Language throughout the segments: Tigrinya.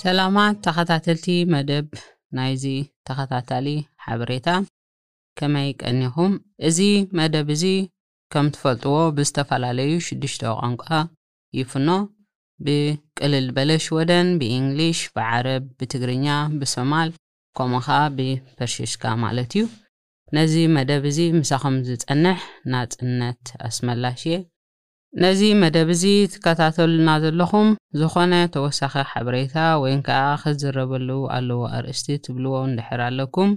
ሰላማት ተኸታተልቲ መደብ ናይዚ ተኸታታሊ ሓበሬታ ከመይ ቀኒኹም? እዚ መደብ እዚ ከም ትፈልጥዎ ብዝተፈላለዩ ሽዱሽተ ቋንቋ ይፍኖ። ብቅልል በለ ሽወደን፣ ብእንግሊሽ፣ ብዓረብ፣ ብትግርኛ፣ ብሶማል፣ ከምኡ ከኣ ብፐርሽሽካ ማለት እዩ። ነዚ መደብ እዚ ምሳኹም ዝጸንሕ ናጽነት ኣስመላሽ እየ። ነዚ መደብ እዚ ትከታተሉልና ዘለኹም ዝኾነ ተወሳኺ ሓበሬታ ወይን ከኣ ክዝረበሉ ኣለዎ ኣርእስቲ ትብልዎ እንድሕር ኣለኩም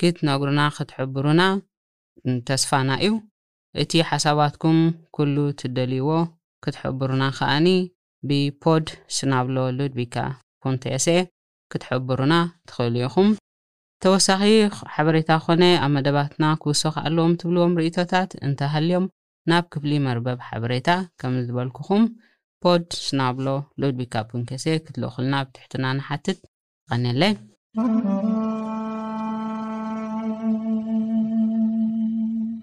ክትነግሩና ክትሕብሩና ተስፋና እዩ። እቲ ሓሳባትኩም ኩሉ ትደልይዎ ክትሕብሩና ከኣ ብፖድ ስናብሎ ሉድቪካ ፑንት ኤሰ ክትሕብሩና ትኽእሉ ኢኹም። ተወሳኺ ሓበሬታ ኮነ ኣብ መደባትና ክውሰኹ ኣለዎም ትብልዎም ርእይቶታት እንተ ሃልዮም ናብ ክፍሊ መርበብ ሓበሬታ ከም ዝበልኩኹም Podd Snablo Ludvika Punkt Se ክትልእኹልና ብትሕትና ንሓትት። የቐንየለይ።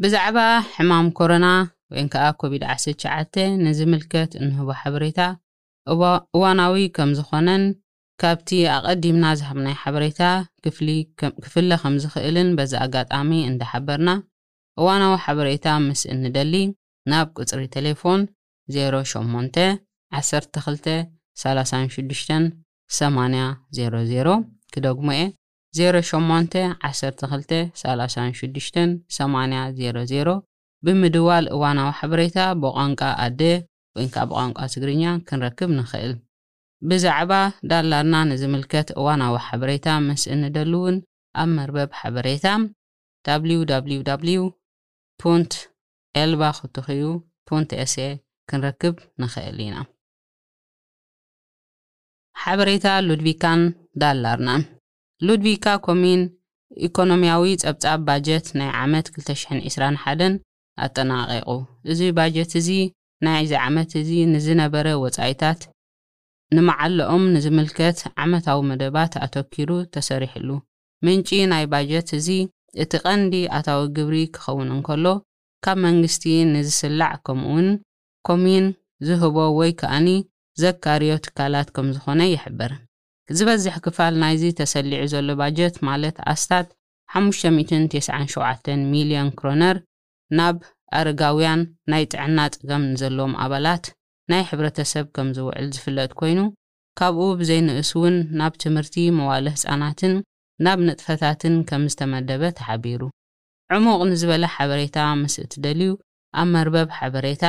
ብዛዕባ ሕማም ኮሮና ወይን ከኣ ኮቪድ ዓሰርተ ትሽዓተ ንዝምልከት እንህቦ ሓበሬታ እዋናዊ ከም ዝኾነን ካብቲ ኣቐዲምና ዝሃብናዮ ሓበሬታ ክፍሊ ክፍለ ከም ዝኽእልን በዚ ኣጋጣሚ እንዳሓበርና እዋናዊ ሓበሬታ ምስ እንደሊ ናብ ቁጽሪ ተሌፎን ዜሮ ሸሞንተ፣ ዓሰርተ ክልተ፣ ሰላሳን ሽዱሽተን፣ ሰማንያ ዜሮ ዜሮ፣ ክደግሞ'የ፣ ዜሮ ሸሞንተ፣ ዓሰርተ ክልተ፣ ሰላሳን ሽዱሽተን፣ ሰማንያ ዜሮ ዜሮ፣ ብምድዋል እዋናዊ ሓበሬታ ብቋንቃ ኣደ ወይንከኣ ብቋንቋ ትግርኛ ክንረክብ ንኽእል። ብዛዕባ ዳላርና ንዝምልከት እዋናዊ ሓበሬታ ምስ እንደሊ'ውን ኣብ መርበብ ሓበሬታ www ፑንት ኤልባ ክትትክዩ ፑንት ኤሰ ክንረክብ ንኽእል ኢና። ሓበሬታ ሉድቪካን ዳላርናን ሉድቪካ ኮምዩን ኢኮኖሚያዊ ጸብጻብ ባጀት ናይ ዓመት ክልተ ሽሕን ዒስራን ሓደን ኣጠናቒቑ። እዚ ባጀት'ዚ ናይዚ ዓመት እዚ ንዝነበረ ወጻኢታት ንምዓለኦም ንዝምልከት ዓመታዊ መደባት ኣተኲሩ ተሰሪሕሉ። ምንጪ ናይ ባጀት እዚ እቲ ቀንዲ ኣታዊ ግብሪ ክኸውን እንከሎ፣ ካብ መንግስቲ ንዝስላዕ ከምኡውን ኮምዩን ዝህቦ ወይ ከኣኒ ዘካርዮ ትካላት ከምዝኾነ ይሕበር። ዝበዝሕ ክፋል ናይዚ ተሰሊዑ ዘሎ ባጀት ማለት ኣስታት ሓሙሽተ ሚእትን ቴስዓን ሸውዓተን ሚልዮን ክሮነር ናብ ኣረጋውያን፣ ናይ ጥዕና ጸገም ንዘለዎም ኣባላት ናይ ሕብረተሰብ ከም ዝውዕል ዝፍለጥ ኮይኑ፣ ካብኡ ብዘይንእስ'ውን ናብ ትምህርቲ መዋእለ-ህጻናትን ናብ ንጥፈታትን ከም ዝተመደበ ተሓቢሩ። ዕሙቕ ንዝበለ ሓበሬታ ምስ እትደልዩ፣ ኣብ መርበብ ሓበሬታ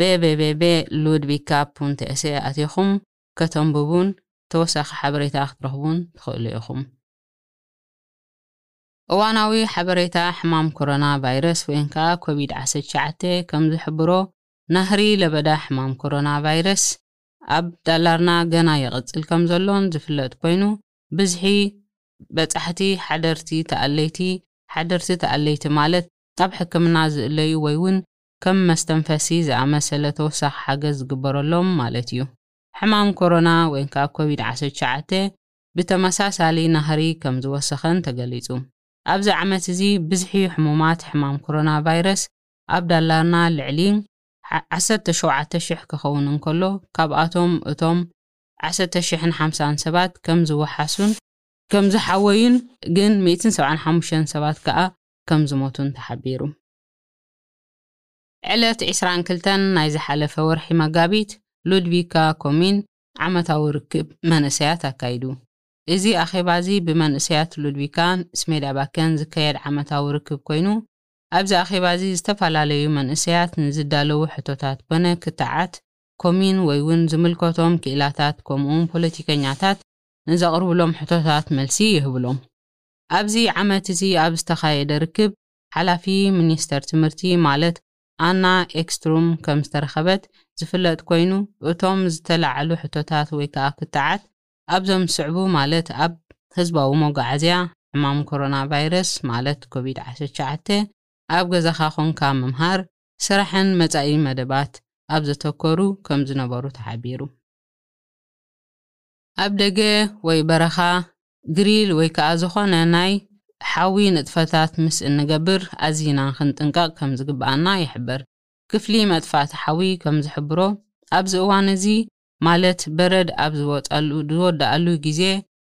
www.ludwigka.se ኣቲኹም ከተንብቡን ተወሳኺ ሓበሬታ ክትረኽቡን ትኽእሉ ኢኹም። እዋናዊ ሓበሬታ ሕማም ኮሮና ቫይረስ ወይን ከኣ ኮቪድ ዓሰርተ ትሽዓተ ከም ዝሕብሮ፣ ናህሪ ለበዳ ሕማም ኮሮና ቫይረስ ኣብ ዳላርና ገና ይቕጽል ከም ዘሎን ዝፍለጥ ኮይኑ፣ ብዝሒ በጻሕቲ ሓደርቲ ተኣለይቲ፣ ሓደርቲ ተኣለይቲ ማለት ኣብ ሕክምና ዝእለዩ ወይውን ከም መስተንፈሲ ዝኣመሰለ ተወሳኺ ሓገዝ ዝግበረሎም ማለት እዩ። ሕማም ኮሮና ወይን ከኣ ኮቪድ ዓሰርተ ትሽዓተ ብተመሳሳሊ ናህሪ ከም ዝወሰኸን ተገሊጹ። ኣብዚ ዓመት'ዚ ብዝሒ ሕሙማት ሕማም ኮሮናቫይረስ ኣብ ዳላርና ልዕሊ ዓሰርተ ሸውዓተ ሽሕ ከኸውን እንከሎ፣ ካብኣቶም እቶም ዓሰርተ ሽሕን ሓምሳን ሰባት ከም ዝወሓሱን፣ ከም ዝሓወዩን ግን ሚእትን ሰብዓን ሓሙሽተን ሰባት ከኣ ከም ዝሞቱን ተሓቢሩ። ዕለት ዕስራን ክልተን ናይ ዝሓለፈ ወርሒ መጋቢት፣ ሉድቪካ ኮሚን ዓመታዊ ርክብ መንእሰያት ኣካይዱ። እዚ ኣኼባዚ ብመንእሰያት ሉድቪካን ስሜዳባከን ዝከየድ ዓመታዊ ርክብ ኮይኑ፣ ኣብዚ ኣኼባዚ ዝተፋላለዩ መንእሰያት ንዝዳለዉ ሕቶታት ኮነ ክትዓት ኮምዩን ወይ ውን ዝምልከቶም ክኢላታት ኮምኡውን ፖለቲከኛታት ንዘቕርቡሎም ሕቶታት መልሲ ይህቡሎም። ኣብዚ ዓመትዚ ኣብ ዝተኻየደ ርክብ ሓላፊ ሚኒስተር ትምህርቲ ማለት ኣና ኤክስትሩም ከም ዝተረኸበት ዝፍለጥ ኮይኑ፣ እቶም ዝተላዕሉ ሕቶታት ወይ ከኣ ክትዓት ኣብዞም ዝስዕቡ ማለት ኣብ ህዝባዊ መጓዓዝያ፣ ሕማም ኮሮና ቫይረስ ማለት ኮቪድ ዓሰርተ ትሽዓተ፣ ኣብ ገዛኻ ኮንካ ምምሃር፣ ስራሕን መጻኢ መደባት ኣብ ዘተኮሩ ከም ዝነበሩ ተሓቢሩ። ኣብ ደገ ወይ በረኻ ግሪል ወይ ከኣ ዝኾነ ናይ ሓዊ ንጥፈታት ምስ እንገብር ኣዚና ክንጥንቀቕ ከም ዝግብኣና ይሕብር። ክፍሊ መጥፋእቲ ሓዊ ከም ዝሕብሮ፣ ኣብዚ እዋን እዚ ማለት በረድ ኣብ ዝወጸሉ ዝወደኣሉ ግዜ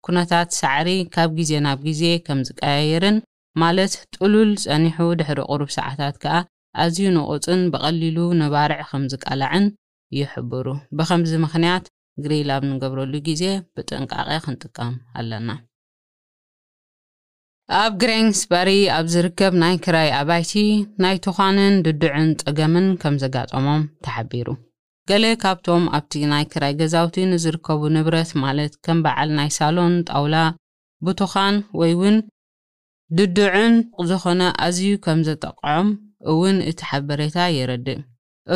ኩነታት ሳዕሪ ካብ ግዜ ናብ ግዜ ከም ዝቀያየርን ማለት ጥሉል ጸኒሑ ድሕሪ ቁሩብ ሰዓታት ከኣ ኣዝዩ ንቑጽን ብቐሊሉ ንባርዕ ከም ዝቃላዕን ይሕብሩ። ብኸምዚ ምኽንያት ግሪል ኣብ ንገብረሉ ግዜ ብጥንቃቐ ክንጥቀም ኣለና። ኣብ ግሬንግስበሪ ኣብ ዝርከብ ናይ ክራይ ኣባይቲ ናይ ቱዃንን ድዱዕን ጸገምን ከም ዘጋጠሞም ተሓቢሩ። ገለ ካብቶም ኣብቲ ናይ ክራይ ገዛውቲ ንዝርከቡ ንብረት ማለት ከም በዓል ናይ ሳሎን ጣውላ ብቱዃን ወይ እውን ድዱዕን ዝኾነ ኣዝዩ ከም ዘጠቕዖም እውን እቲ ሓበሬታ የረድእ።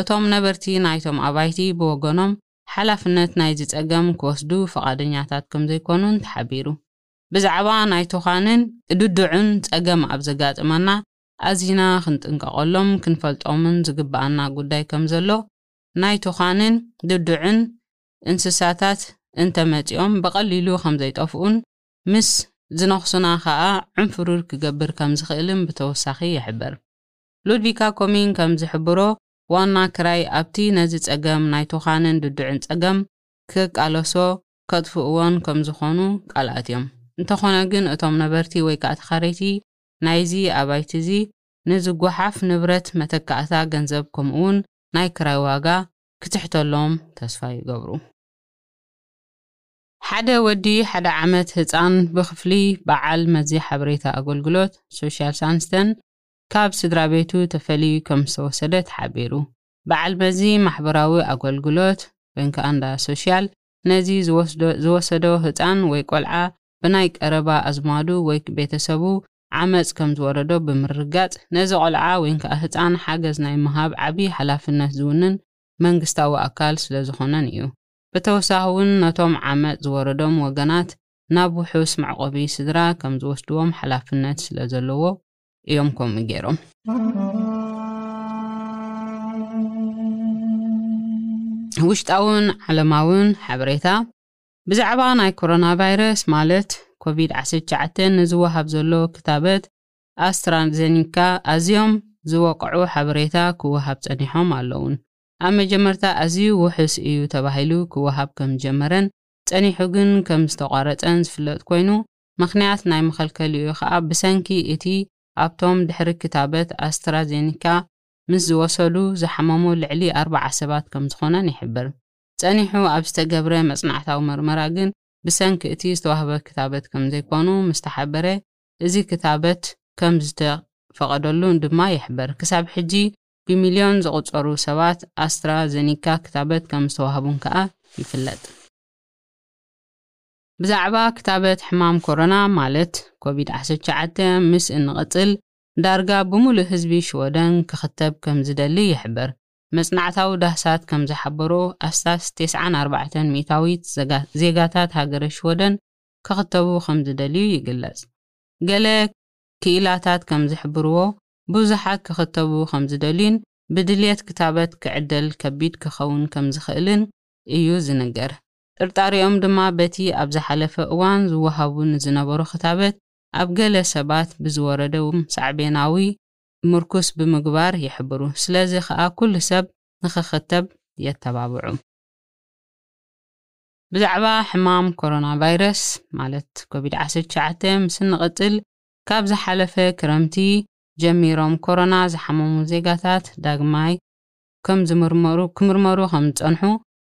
እቶም ነበርቲ ናይቶም ኣባይቲ ብወገኖም ሓላፍነት ናይዚ ጸገም ክወስዱ ፍቓደኛታት ከምዘይኮኑን ተሓቢሩ። ብዛዕባ ናይ ቶዃንን እዱዱዕን ጸገም ኣብ ዘጋጥመና ኣዚና ክንጥንቀቐሎም ክንፈልጦምን ዝግበኣና ጉዳይ ከምዘሎ ናይ ቶዃንን ድዱዕን እንስሳታት እንተ መጺኦም ብቐሊሉ ከምዘይጠፍኡን ምስ ዝነኽሱና ከኣ ዕንፍሩር ክገብር ከምዝኽእልን ብተወሳኺ ይሕብር። ሉድቪካ ኮሚንግ ከምዝሕብሮ ዋና ክራይ ኣብቲ ነዚ ጸገም ናይ ቶኻንን ድዱዕን ጸገም ክቃለሶ ከጥፍእዎን ከም ዝኾኑ ቃል ኣትዮም። እንተኾነ ግን እቶም ነበርቲ ወይ ከኣ ተኻረይቲ ናይዚ ኣባይቲዚ ንዝጎሓፍ ንብረት መተካእታ ገንዘብ ከምኡውን ናይ ክራይ ዋጋ ክትሕተሎም ተስፋ ይገብሩ። ሓደ ወዲ ሓደ ዓመት ህጻን ብክፍሊ በዓል መዚ ሓበሬታ ኣገልግሎት፣ Socialtjänsten፣ ካብ ስድራቤቱ ተፈልዩ ከም ዝተወሰደ ተሓቢሩ። በዓል መዚ ማሕበራዊ ኣገልግሎት በንኪ ኣንዳ ሶሽያል ነዚ ዝወሰዶ ህጻን ወይ ቆልዓ ብናይ ቀረባ ኣዝማዱ ወይ ቤተሰቡ ዓመጽ ከም ዝወረዶ ብምርግጋጽ ነዚ ቆልዓ ወይንከኣ ህጻን ሓገዝ ናይ ምሃብ ዓቢ ሓላፍነት ዝውንን መንግስታዊ ኣካል ስለ ዝኾነን እዩ። ብተወሳኺውን ነቶም ዓመጽ ዝወረዶም ወገናት ናብ ውሑስ መዕቆቢ ስድራ ከም ዝወስድዎም ሓላፍነት ስለ ዘለዎ እዮም ከምኡ ገይሮም። ውሽጣውን ዓለማውን ሓበሬታ ብዛዕባ ናይ ኮሮና ቫይረስ ማለት ኮቪድ ዓሰርተ ትሽዓተ ንዝወሃብ ዘሎ ክታበት ኣስትራዘኒካ ኣዝዮም ዝወቅዑ ሓበሬታ ክወሃብ ጸኒሖም ኣለዉን ኣብ መጀመርታ ኣዝዩ ውሑስ እዩ ተባሂሉ ክወሃብ ከም ዝጀመረን ጸኒሑ ግን ከም ዝተቋረጸን ዝፍለጥ ኮይኑ ምኽንያት ናይ መኸልከሊኡ ከኣ ብሰንኪ እቲ ኣብቶም ድሕሪ ክታበት ኣስትራዜኒካ ምስ ዝወሰዱ ዝሓመሙ ልዕሊ ኣርብዓ ሰባት ከምዝኾነን ይሕብር። ጸኒሑ ኣብ ዝተገብረ መጽናዕታዊ መርመራ ግን ብሰንኪ እቲ ዝተዋህበ ክታበት ከምዘይኮኑ ምስ ተሓበረ እዚ ክታበት ከምዝተፈቐደሉ ድማ ይሕብር። ክሳብ ሕጂ ብሚልዮን ዝቑጸሩ ሰባት ኣስትራዘኒካ ክታበት ከምዝተዋህቡን ከኣ ይፍለጥ። ብዛዕባ ክታበት ሕማም ኮሮና ማለት ኮቪድ ዓሰርተ ትሽዓተ ምስ እንቕጽል ዳርጋ ብምሉእ ህዝቢ ሽወደን ክኽተብ ከም ዝደሊ ይሕብር። መጽናዕታዊ ዳህሳት ከም ዝሓበሮ ኣስታት ቴስዓን ኣርባዕተን ሚእታዊት ዜጋታት ሃገረ ሽወደን ክኽተቡ ከም ዝደልዩ ይግለጽ። ገለ ክኢላታት ከም ዝሕብርዎ ብዙሓት ክኽተቡ ከም ዝደልዩን ብድልየት ክታበት ክዕደል ከቢድ ክኸውን ከም ዝኽእልን እዩ ዝንገር። ጥርጣሬኦም ድማ በቲ ኣብ ዝሓለፈ እዋን ዝወሃቡ ንዝነበሩ ክታበት ኣብ ገለ ሰባት ብዝወረደ ሳዕቤናዊ ምርኩስ ብምግባር ይሕብሩ። ስለዚ ከኣ ኩሉ ሰብ ንክኽተብ የተባብዑ። ብዛዕባ ሕማም ኮሮናቫይረስ ማለት ኮቪድ ዓሰርተ ትሽዓተ ምስ እንቕጽል ካብ ዝሓለፈ ክረምቲ ጀሚሮም ኮሮና ዝሓመሙ ዜጋታት ዳግማይ ክምርመሩ ከምዝጸንሑ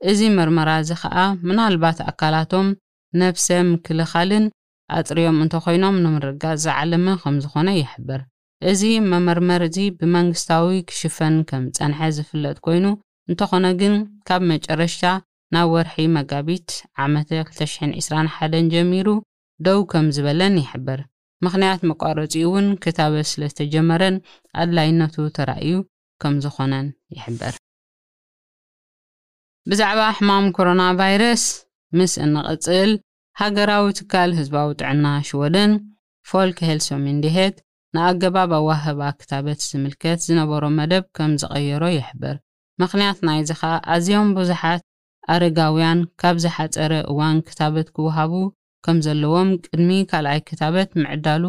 እዚ መርመራ እዚ ከኣ ምናልባት ኣካላቶም ነብሰ ምክልኻልን ኣጽርዮም እንተኾይኖም ንምርግጋጽ ዝዓለመ ከምዝኾነ ይሕብር። እዚ መመርመር እዚ ብመንግስታዊ ክሽፈን ከምዝጸንሐ ዝፍለጥ ኮይኑ እንተኾነ ግን ካብ መጨረሽታ ናብ ወርሒ መጋቢት ዓመተ ክልተ ሽሕን ዕስራን ሓደን ጀሚሩ ደው ከምዝበለን ይሕብር። ምኽንያት መቋረጺኡ ውን ክታበት ስለዝተጀመረን ኣድላይነቱ ተራእዩ ከምዝኾነን ይሕብር። ብዛዕባ ሕማም ኮሮናቫይረስ ምስ እንቕጽል፣ ሃገራዊ ትካል ህዝባዊ ጥዕና ሽወደን፣ Folkhälsomyndighet፣ ንኣገባብ ኣወሃህባ ክታበት ዝምልከት ዝነበሮ መደብ ከም ዝቐየሮ ይሕብር፣ ምኽንያት ናይዚ ከኣ ኣዝዮም ብዙሓት ኣረጋውያን ካብ ዝሓጸረ እዋን ክታበት ክወሃቡ ከም ዘለዎም ቅድሚ ካልኣይ ክታበት ምዕዳሉ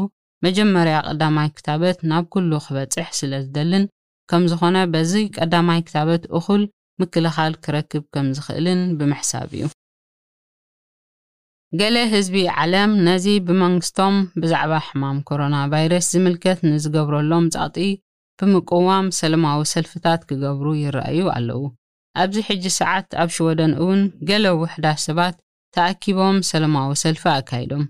መጀመርያ ቀዳማይ ክታበት ናብ ኩሉ ክበጽሕ ስለ ዝደልን ከምዝኾነ በዚ ቀዳማይ ክታበት እኹል ምክልኻል ክረክብ ከምዝኽእልን ብምሕሳብ እዩ። ገለ ህዝቢ ዓለም ነዚ ብመንግስቶም ብዛዕባ ሕማም ኮሮና ቫይረስ ዝምልከት ንዝገብረሎም ጸቕጢ ብምቅዋም ሰለማዊ ሰልፍታት ክገብሩ ይረኣዩ ኣለዉ። ኣብዚ ሕጂ ሰዓት ኣብ ሽወደን እውን ገለ ውሑዳት ሰባት ተኣኪቦም ሰለማዊ ሰልፊ ኣካይዶም።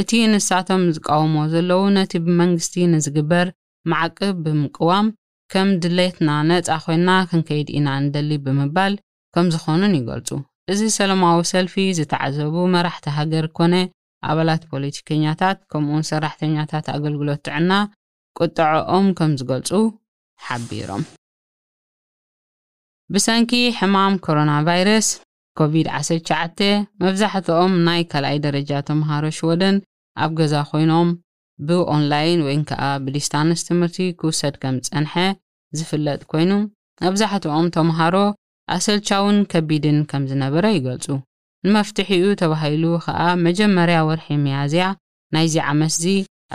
እቲ ንሳቶም ዝቃወምዎ ዘለዉ ነቲ ብመንግስቲ ንዝግበር ማዕቅብ ብምቅዋም ከም ድሌትና ነፃ ኮይና ክንከይድ ኢና ንደሊ ብምባል ከምዝኾኑን ይገልፁ። እዚ ሰለማዊ ሰልፊ ዝተዓዘቡ መራሕቲ ሃገር ኮነ ኣባላት ፖለቲከኛታት ከምኡውን ሰራሕተኛታት ኣገልግሎት ጥዕና ቁጠዐኦም ከምዝገልፁ ሓቢሮም። ብሰንኪ ሕማም ኮሮናቫይረስ፣ ኮቪድ ዓሰርተ ትሽዓተ፣ መብዛሕትኦም ናይ ካልኣይ ደረጃ ተምሃሮ ሽወደን ኣብ ገዛ ኮይኖም ብኦንላይን ወይን ከኣ ብዲስታንስ ትምህርቲ ክውሰድ ከም ዝጸንሐ ዝፍለጥ ኮይኑ፣ መብዛሕትኦም ተመሃሮ ኣሰልቻውን ከቢድን ከም ዝነበረ ይገልጹ። ንመፍትሒኡ ተባሂሉ ከኣ መጀመርያ ወርሒ ሚያዝያ ናይዚ ዓመትዚ፣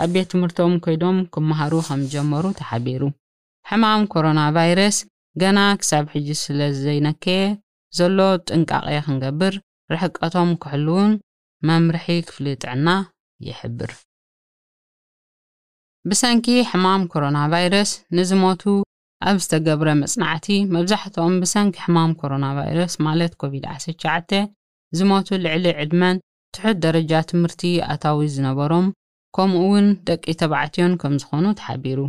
ኣብ ቤት ትምህርቶም ከይዶም ክመሃሩ ከም ዝጀመሩ ተሓቢሩ። ሕማም ኮሮና ቫይረስ ገና ክሳብ ሕጂ ስለ ዘይነከየ ዘሎ ጥንቃቐ ክንገብር፣ ርሕቀቶም ክሕልዉን መምርሒ ክፍሊ ጥዕና ይሕብር። ብሰንኪ ሕማም ኮሮናቫይረስ ንዝሞቱ ኣብ ዝተገብረ መጽናዕቲ፣ መብዛሕትኦም ብሰንኪ ሕማም ኮሮናቫይረስ ማለት ኮቪድ ዓሰርተ ትሽዓተ ዝሞቱ ልዕሊ ዕድመን ትሑት ደረጃ ትምህርቲ ኣታዊ ዝነበሮም ከምኡ'ውን ደቂ ተባዕትዮን ከምዝኾኑ ተሓቢሩ።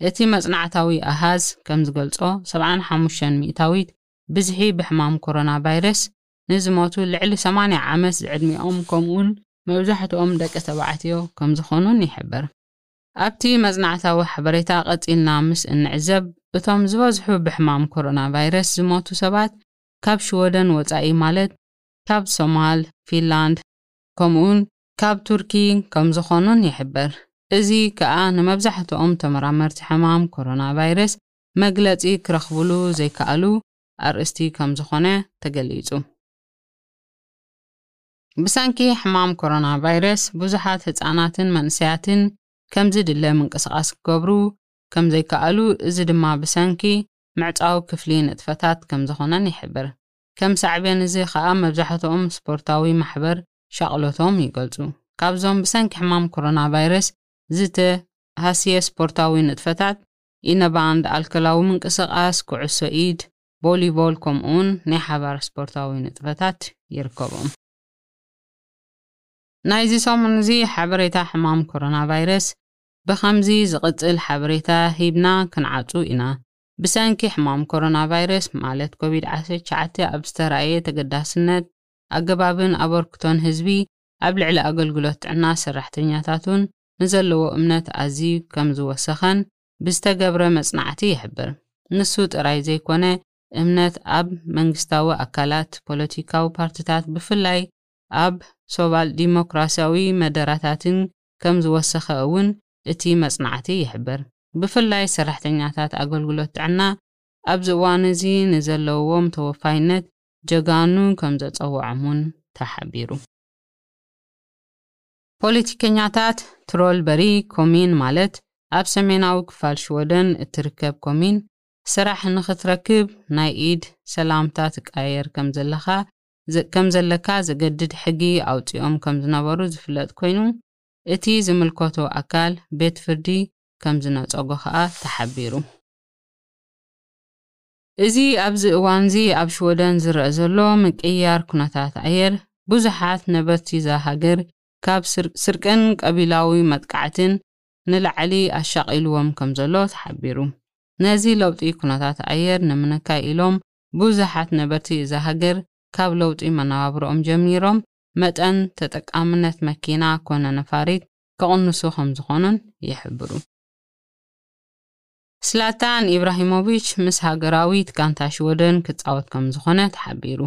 እቲ መጽናዕታዊ ኣሃዝ ከምዝገልጾ፣ ሰብዓን ሓሙሽተን ሚእታዊት ብዝሒ ብሕማም ኮሮናቫይረስ ንዝሞቱ ልዕሊ ሰማንያ ዓመት ዝዕድሚኦም ከምኡውን መብዛሕትኦም ደቂ ተባዕትዮ ከም ዝዀኑን ይሕብር። ኣብቲ መጽናዕታዊ ሓበሬታ ቀጺልና ምስ እንዕዘብ፣ እቶም ዝበዝሑ ብሕማም ኮሮናቫይረስ ዝሞቱ ሰባት ካብ ሽወደን ወጻኢ ማለት ካብ ሶማል፣ ፊንላንድ፣ ከምኡውን ካብ ቱርኪ ከም ዝዀኑን ይሕብር። እዚ ከኣ ንመብዛሕትኦም ተመራመርቲ ሕማም ኮሮናቫይረስ መግለጺ ክረኽብሉ ዘይከኣሉ ኣርእስቲ ከምዝኾነ ተገሊፁ። ብሰንኪ ሕማም ኮሮና ቫይረስ ብዙሓት ህፃናትን መንእሰያትን ከምዝድለ ምንቅስቓስ ክገብሩ ከምዘይከኣሉ እዚ ድማ ብሰንኪ ምዕፃው ክፍሊ ንጥፈታት ከምዝኾነን ይሕብር። ከም ሳዕቤን እዚ ከኣ መብዛሕትኦም ስፖርታዊ ማሕበር ሻቕሎቶም ይገልፁ። ካብዞም ብሰንኪ ሕማም ኮሮና ቫይረስ ዝተሃስየ ስፖርታዊ ንጥፈታት ኢነባንድ፣ ኣልከላዊ ምንቅስቓስ፣ ኩዕሶ ኢድ፣ ቦሊቮል ከምኡውን ናይ ሓባር ስፖርታዊ ንጥፈታት ይርከቦም። ናይዚ ሰሙን እዚ ሓበሬታ ሕማም ኮሮናቫይረስ ብኸምዚ ዝቕጽል ሓበሬታ ሂብና ክንዓጹ ኢና። ብሰንኪ ሕማም ኮሮናቫይረስ ማለት ኮቪድ ዓሰርተ ትሽዓተ ኣብ ዝተራእየ ተገዳስነት ኣገባብን ኣበርክቶን ህዝቢ ኣብ ልዕሊ ኣገልግሎት ጥዕና ሰራሕተኛታቱን ንዘለዎ እምነት ኣዝዩ ከም ዝወሰኸን ብዝተገብረ መጽናዕቲ ይሕብር። ንሱ ጥራይ ዘይኮነ፣ እምነት ኣብ መንግስታዊ ኣካላት፣ ፖለቲካዊ ፓርትታት፣ ብፍላይ ኣብ ሶባል ዲሞክራስያዊ መደራታትን ከም ዝወሰኸ እውን እቲ መጽናዕቲ ይሕብር። ብፍላይ ሰራሕተኛታት ኣገልግሎት ጥዕና ኣብዚ እዋን እዚ ንዘለዎም ተወፋይነት ጀጋኑ ከም ዘጸውዖም'ውን ተሓቢሩ። ፖለቲከኛታት፣ ትሮልበሪ ኮሚን ማለት ኣብ ሰሜናዊ ክፋል ሽወደን እትርከብ ኮሚን፣ ስራሕ ንኽትረክብ ናይ ኢድ ሰላምታ ትቀያየር ከም ዘለኻ ከም ዘለካ ዘገድድ ሕጊ ኣውጺኦም ከም ዝነበሩ ዝፍለጥ ኮይኑ፣ እቲ ዝምልከቶ ኣካል ቤት ፍርዲ ከም ዝነጸጎ ከኣ ተሓቢሩ። እዚ ኣብዚ እዋንዚ ኣብ ሽወደን ዝረኣ ዘሎ ምቅይያር ኩነታት ኣየር፣ ብዙሓት ነበርቲ'ዛ ሃገር ካብ ስርቅን ቀቢላዊ መጥቃዕትን ንላዕሊ ኣሻቒሉዎም ከምዘሎ ተሓቢሩ። ነዚ ለውጢ ኩነታት ኣየር ንምንካይ ኢሎም ብዙሓት ነበርቲ እዛ ሃገር ካብ ለውጢ መነባብሮኦም ጀሚሮም መጠን ተጠቃምነት መኪና ኮነ ነፋሪት ክቕንሱ ከምዝኾኑን ይሕብሩ። ስላታን ኢብራሂሞቪች ምስ ሃገራዊት ጋንታ ሽወደን ክጻወት ከምዝኾነ ተሓቢሩ።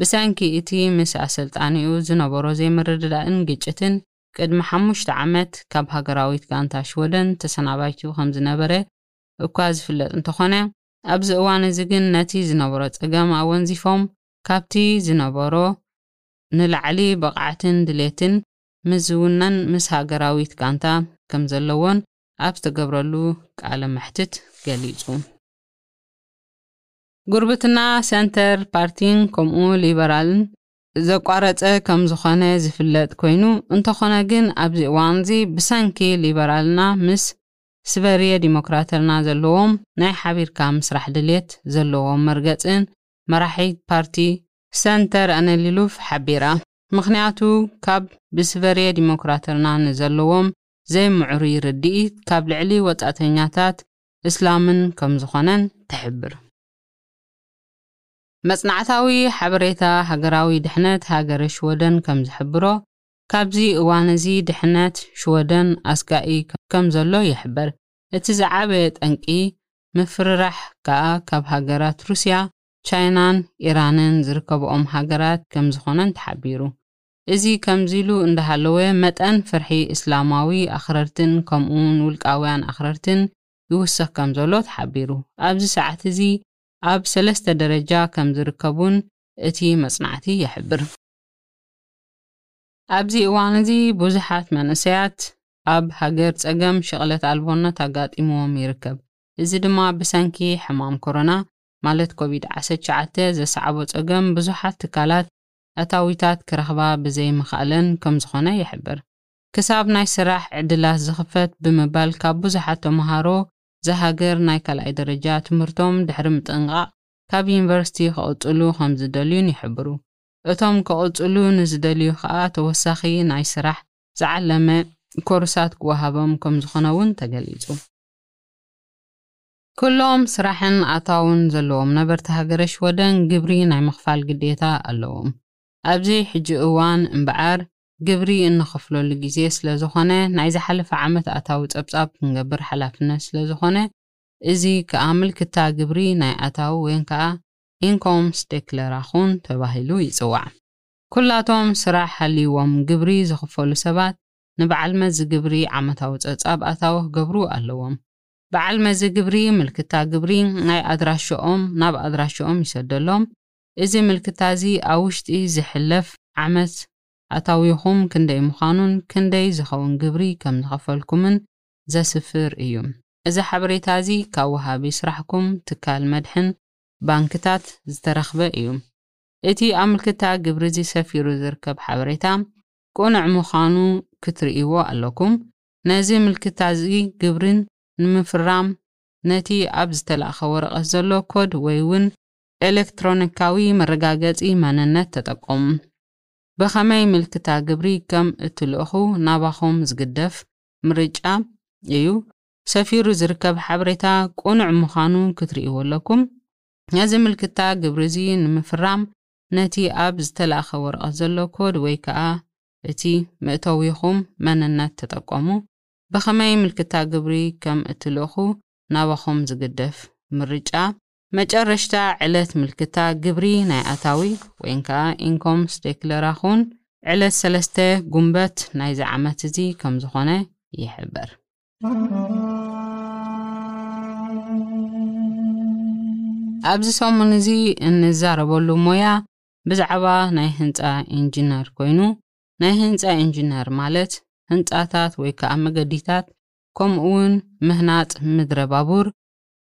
ብሰንኪ እቲ ምስ ኣሰልጣኒኡ ዝነበሮ ዘይምርድዳእን ግጭትን ቅድሚ ሓሙሽተ ዓመት ካብ ሃገራዊት ጋንታ ሽወደን ተሰናባይቱ ከምዝነበረ እኳ ዝፍለጥ እንተኾነ፣ ኣብዚ እዋን እዚ ግን ነቲ ዝነበሮ ጸገም ኣወንዚፎም ካብቲ ዝነበሮ ንላዕሊ ብቕዓትን ድሌትን ምስ ዝውነን ምስ ሃገራዊት ጋንታ ከምዘለዎን ኣብ ዝተገብረሉ ቃለ መሕትት ገሊጹ። ጉርብትና ሰንተር ፓርቲን ከምኡ ሊበራልን ዘቋረጸ ከም ዝኾነ ዝፍለጥ ኮይኑ እንተኾነ ግን ኣብዚ እዋንዚ ብሰንኪ ሊበራልና ምስ ስቨሪየ ዲሞክራተርና ዘለዎም ናይ ሓቢርካ ምስራሕ ድልየት ዘለዎም መርገጽን መራሒት ፓርቲ ሰንተር ኣነሊሉፍ ሓቢራ። ምኽንያቱ ካብ ብስቨሪየ ዲሞክራተርና ንዘለዎም ዘይምዕሩይ ርድኢት ካብ ልዕሊ ወጻእተኛታት እስላምን ከምዝኾነን ትሕብር። መጽናዕታዊ ሓበሬታ ሃገራዊ ድሕነት ሃገረ ሽወደን ከምዝሕብሮ፣ ካብዚ እዋን'ዚ ድሕነት ሽወደን ኣስጋኢ ከምዘሎ ይሕበር። እቲ ዝዓበየ ጠንቂ ምፍርራሕ ከኣ ካብ ሃገራት ሩስያ፣ ቻይናን ኢራንን ዝርከበኦም ሃገራት ከምዝኾነን ተሓቢሩ። እዚ ከምዚሉ እንዳሃለወ መጠን ፍርሒ እስላማዊ ኣኽረርትን ከምኡውን ውልቃውያን ኣኽረርትን ይውስኽ ከምዘሎ ተሓቢሩ። ኣብዚ ሰዓት እዚ ኣብ ሰለስተ ደረጃ ከምዝርከቡን እቲ መጽናዕቲ ይሕብር። ኣብዚ እዋን እዚ ብዙሓት መንእሰያት ኣብ ሃገር ጸገም ሽቕለት ኣልቦነት ኣጋጢምዎም ይርከብ። እዚ ድማ ብሰንኪ ሕማም ኮሮና ማለት ኮቪድ ዓሰርተ ትሽዓተ ዘስዓቦ ጸገም ብዙሓት ትካላት ኣታዊታት ክረኽባ ብዘይምኽኣለን ከምዝኾነ ይሕብር። ክሳብ ናይ ስራሕ ዕድላት ዝኽፈት ብምባል ካብ ብዙሓት ተምሃሮ ዛሃገር ናይ ካልኣይ ደረጃ ትምህርቶም ድሕሪ ምጥንቓቕ ካብ ዩኒቨርሲቲ ከቕፅሉ ከምዝደልዩን ይሕብሩ። እቶም ከቕፅሉ ንዝደልዩ ከኣ ተወሳኺ ናይ ስራሕ ዝዓለመ ኮርሳት ክወሃቦም ከምዝኾነ እውን ተገሊፁ። ኩሎም ስራሕን ኣታውን ዘለዎም ነበርቲ ሃገረ ሽወደን ግብሪ ናይ ምኽፋል ግዴታ ኣለዎም። ኣብዚ ሕጂ እዋን እምበኣር ግብሪ እንኸፍለሉ ግዜ ስለ ዝኾነ ናይ ዝሓለፈ ዓመት ኣታዊ ጸብጻብ ክንገብር ሓላፍነት ስለ ዝኾነ እዚ ክኣ ምልክታ ግብሪ ናይ ኣታዊ ወይን ክኣ Inkomstdeklaration ተባሂሉ ይጽዋዕ። ኩላቶም ስራሕ ሃልይዎም ግብሪ ዝኽፈሉ ሰባት ንበዓል መዚ ግብሪ ዓመታዊ ጸብጻብ ኣታዊ ክገብሩ ኣለዎም። በዓል መዚ ግብሪ ምልክታ ግብሪ ናይ ኣድራሸኦም ናብ ኣድራሸኦም ይሰደሎም። እዚ ምልክታ እዚ ኣብ ውሽጢ ዝሕለፍ ዓመት ኣታዊኹም ክንደይ ምዃኑን ክንደይ ዝኸውን ግብሪ ከም ዝኸፈልኩምን ዘስፍር እዩ። እዚ ሓበሬታ እዚ ካብ ወሃቢ ስራሕኩም ትካል መድሕን ባንክታት ዝተረኽበ እዩ። እቲ ኣብ ምልክታ ግብሪ እዚ ሰፊሩ ዝርከብ ሓበሬታ ቅኑዕ ምዃኑ ክትርእይዎ ኣለኩም። ነዚ ምልክታ'ዚ ግብሪ ንምፍራም፣ ነቲ ኣብ ዝተላእከ ወረቐት ዘሎ ኮድ ወይ'ውን ኤለክትሮኒካዊ መረጋገጺ መንነት ተጠቀሙ። ብኸመይ ምልክታ ግብሪ ከም እትልእኹ ናባኹም ዝግደፍ ምርጫ እዩ፣ ሰፊሩ ዝርከብ ሓበሬታ ቅኑዕ ምዃኑ ክትርእይዎ ኣለኩም። ነዚ ምልክታ ግብሪ'ዚ ንምፍራም፣ ነቲ ኣብ ዝተላእከ ወረቐት ዘሎ ኮድ ወይ ከኣ እቲ መእተዊኹም መንነት ተጠቀሙ፣ ብኸመይ ምልክታ ግብሪ ከም እትልእኩ ናባኹም ዝግደፍ ምርጫ፣ መጨረሽታ ዕለት ምልክታ ግብሪ ናይ ኣታዊ ወይንከኣ ኢንኮምስዴክለራኹን ዕለት ሰለስተ ጉንበት ናይዚ ዓመት እዚ ከም ዝኾነ ይሕበር። ኣብዚ ሰሙን እዚ እንዛረበሉ ሞያ ብዛዕባ ናይ ህንጻ ኢንጂነር ኮይኑ፣ ናይ ህንጻ ኢንጂነር ማለት ህንጻታት ወይ ከኣ መገዲታት ከምኡውን ምህናጽ ምድረ ባቡር፣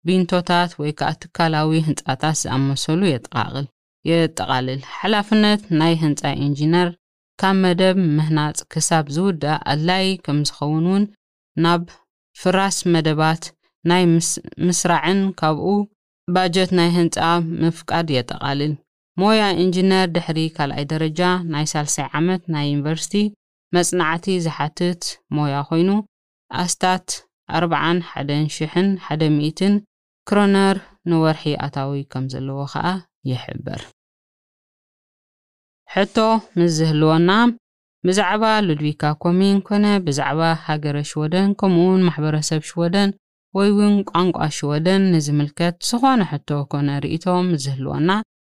ቢንቶታት ወይ ከኣ ትካላዊ ህንጻታት ዝኣመሰሉ የጠቓቕል፣ የጠቓልል። ሓላፍነት ናይ ህንጻ ኢንጂነር ካብ መደብ ምህናጽ ክሳብ ዝውዳእ ኣድላዪ ከም ዝኸውን ውን ናብ ፍራስ መደባት ናይ ምስራዕን ካብኡ ባጀት ናይ ህንጻ ምፍቃድ የጠቓልል። ሞያ ኢንጂነር ድሕሪ ካልኣይ ደረጃ ናይ ሳልሳይ ዓመት ናይ ዩኒቨርሲቲ መጽናዕቲ ዝሓትት ሞያ ኮይኑ፣ ኣስታት ኣርብዓን ሓደን ሽሕን ሓደ ሚእትን ክሮነር ንወርሒ ኣታዊ ከም ዘለዎ ከኣ ይሕበር። ሕቶ ምስ ዝህልወና፣ ብዛዕባ ሉድቪካ ኮሚን ኮነ ብዛዕባ ሃገረ ሽወደን ከምኡውን ማሕበረሰብ ሽወደን ወይ ውን ቋንቋ ሽወደን ንዝምልከት ዝኾነ ሕቶ ኮነ ርኢቶ ምስ ዝህልወና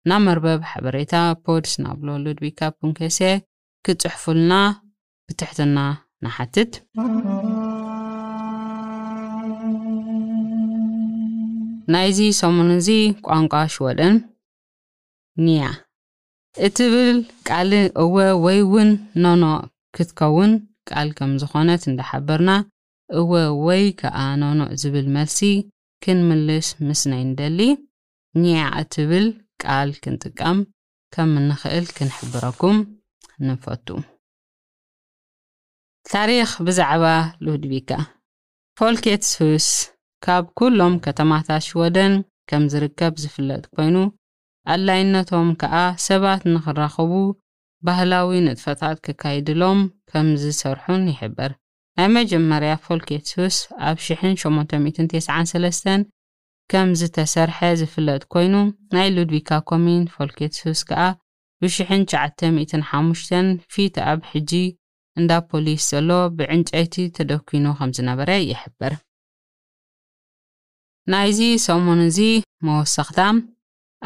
ናብ መርበብ ሓበሬታ Podsnabblad-Ludvika.se ክትጽሕፉልና ብትሕትና ንሓትት። ናይዚ ሰሙን እዚ ቋንቋ ሽወደን ኒያ እትብል ቃል እወ ወይ ውን ኖኖ ክትከውን ቃል ከም ዝኾነት እንዳሓበርና እወ ወይ ከኣ ኖኖእ ዝብል መልሲ ክንምልስ ምስ ናይ ንደሊ፣ ኘዓ እትብል ቃል ክንጥቀም ከም እንኽእል ክንሕብረኩም ንፈቱ። ታሪኽ ብዛዕባ ሉድቪካ ፎልኬትስሁስ ካብ ኩሎም ከተማታት ሽወደን ከም ዝርከብ ዝፍለጥ ኮይኑ፣ ኣድላይነቶም ከኣ ሰባት ንክራኸቡ ባህላዊ ንጥፈታት ከካይድሎም ከም ዝሰርሑን ይሕበር። ናይ መጀመርያ ፎልኬትሱስ ኣብ ሽሕን ሸሞንተ ሚእትን ቴስዓን ሰለስተን ከም ዝተሰርሐ ዝፍለጥ ኮይኑ፣ ናይ ሉድቪካ ኮሚን ፎልኬትሱስ ከኣ ብሽሕን ትሽዓተ ሚእትን ሓሙሽተን ፊት ኣብ ሕጂ እንዳ ፖሊስ ዘሎ ብዕንጨይቲ ተደኲኑ ከም ዝነበረ ይሕብር። ናይዚ ሰሙን'ዚ መወሰኽታ፣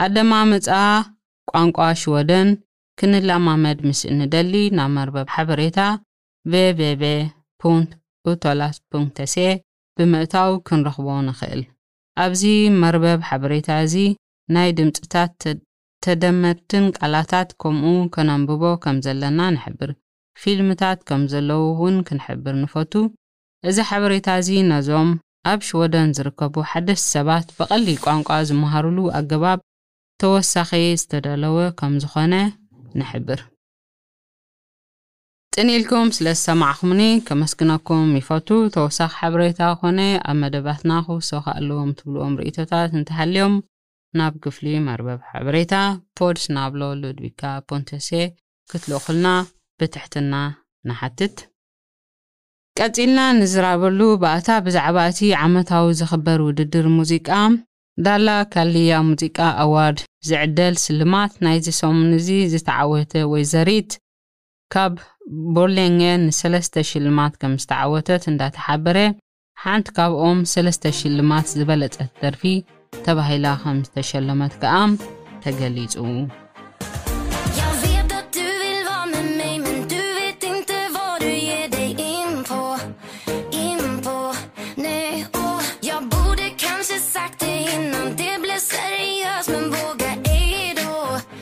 ኣደማምጻ ቋንቋ ሽወደን ክንለማመድ ምስ እንደሊ ናብ መርበብ ሓበሬታ www.utolas.se ብምእታው ክንረኽቦ ንኽእል። ኣብዚ መርበብ ሓበሬታ እዚ ናይ ድምጽታት ተደመርትን ቃላታት ከምኡ ከነንብቦ ከም ዘለና ንሕብር። ፊልምታት ከም ዘለዉ እውን ክንሕብር ንፈቱ። እዚ ሓበሬታ እዚ ነዞም ኣብ ሽወደን ዝርከቡ ሓደስቲ ሰባት ብቐሊል ቋንቋ ዝመሃሩሉ ኣገባብ ተወሳኺ ዝተደለወ ከም ዝኾነ ንሕብር። ጥን ኢልኩም ስለ ዝሰማዕኹምኒ ከመስግነኩም ይፈቱ። ተወሳኺ ሓበሬታ ኮነ ኣብ መደባትና ክውሰኹ ኣለዎም ትብልዎም ርእይቶታት እንተሃልዮም ናብ ክፍሊ መርበብ ሓበሬታ ፖድስ ናብሎ ሉድቪካ ፖንተሴ ክትልእኹልና ብትሕትና ንሓትት። ቀጺልና ንዝራበሉ ባእታ ብዛዕባ እቲ ዓመታዊ ዝኽበር ውድድር ሙዚቃ ዳላ ካልያ ሙዚቃ ኣዋርድ ዝዕደል ስልማት ናይዚ ሰሙን እዚ ዝተዓወተ ወይዘሪት ካብ ቦርሌንገ ንሰለስተ ሽልማት ከም ዝተዓወተት እንዳተሓበረ፣ ሓንቲ ካብኦም ሰለስተ ሽልማት ዝበለጸት ደርፊ ተባሂላ ከም ዝተሸለመት ከኣ ተገሊጹ።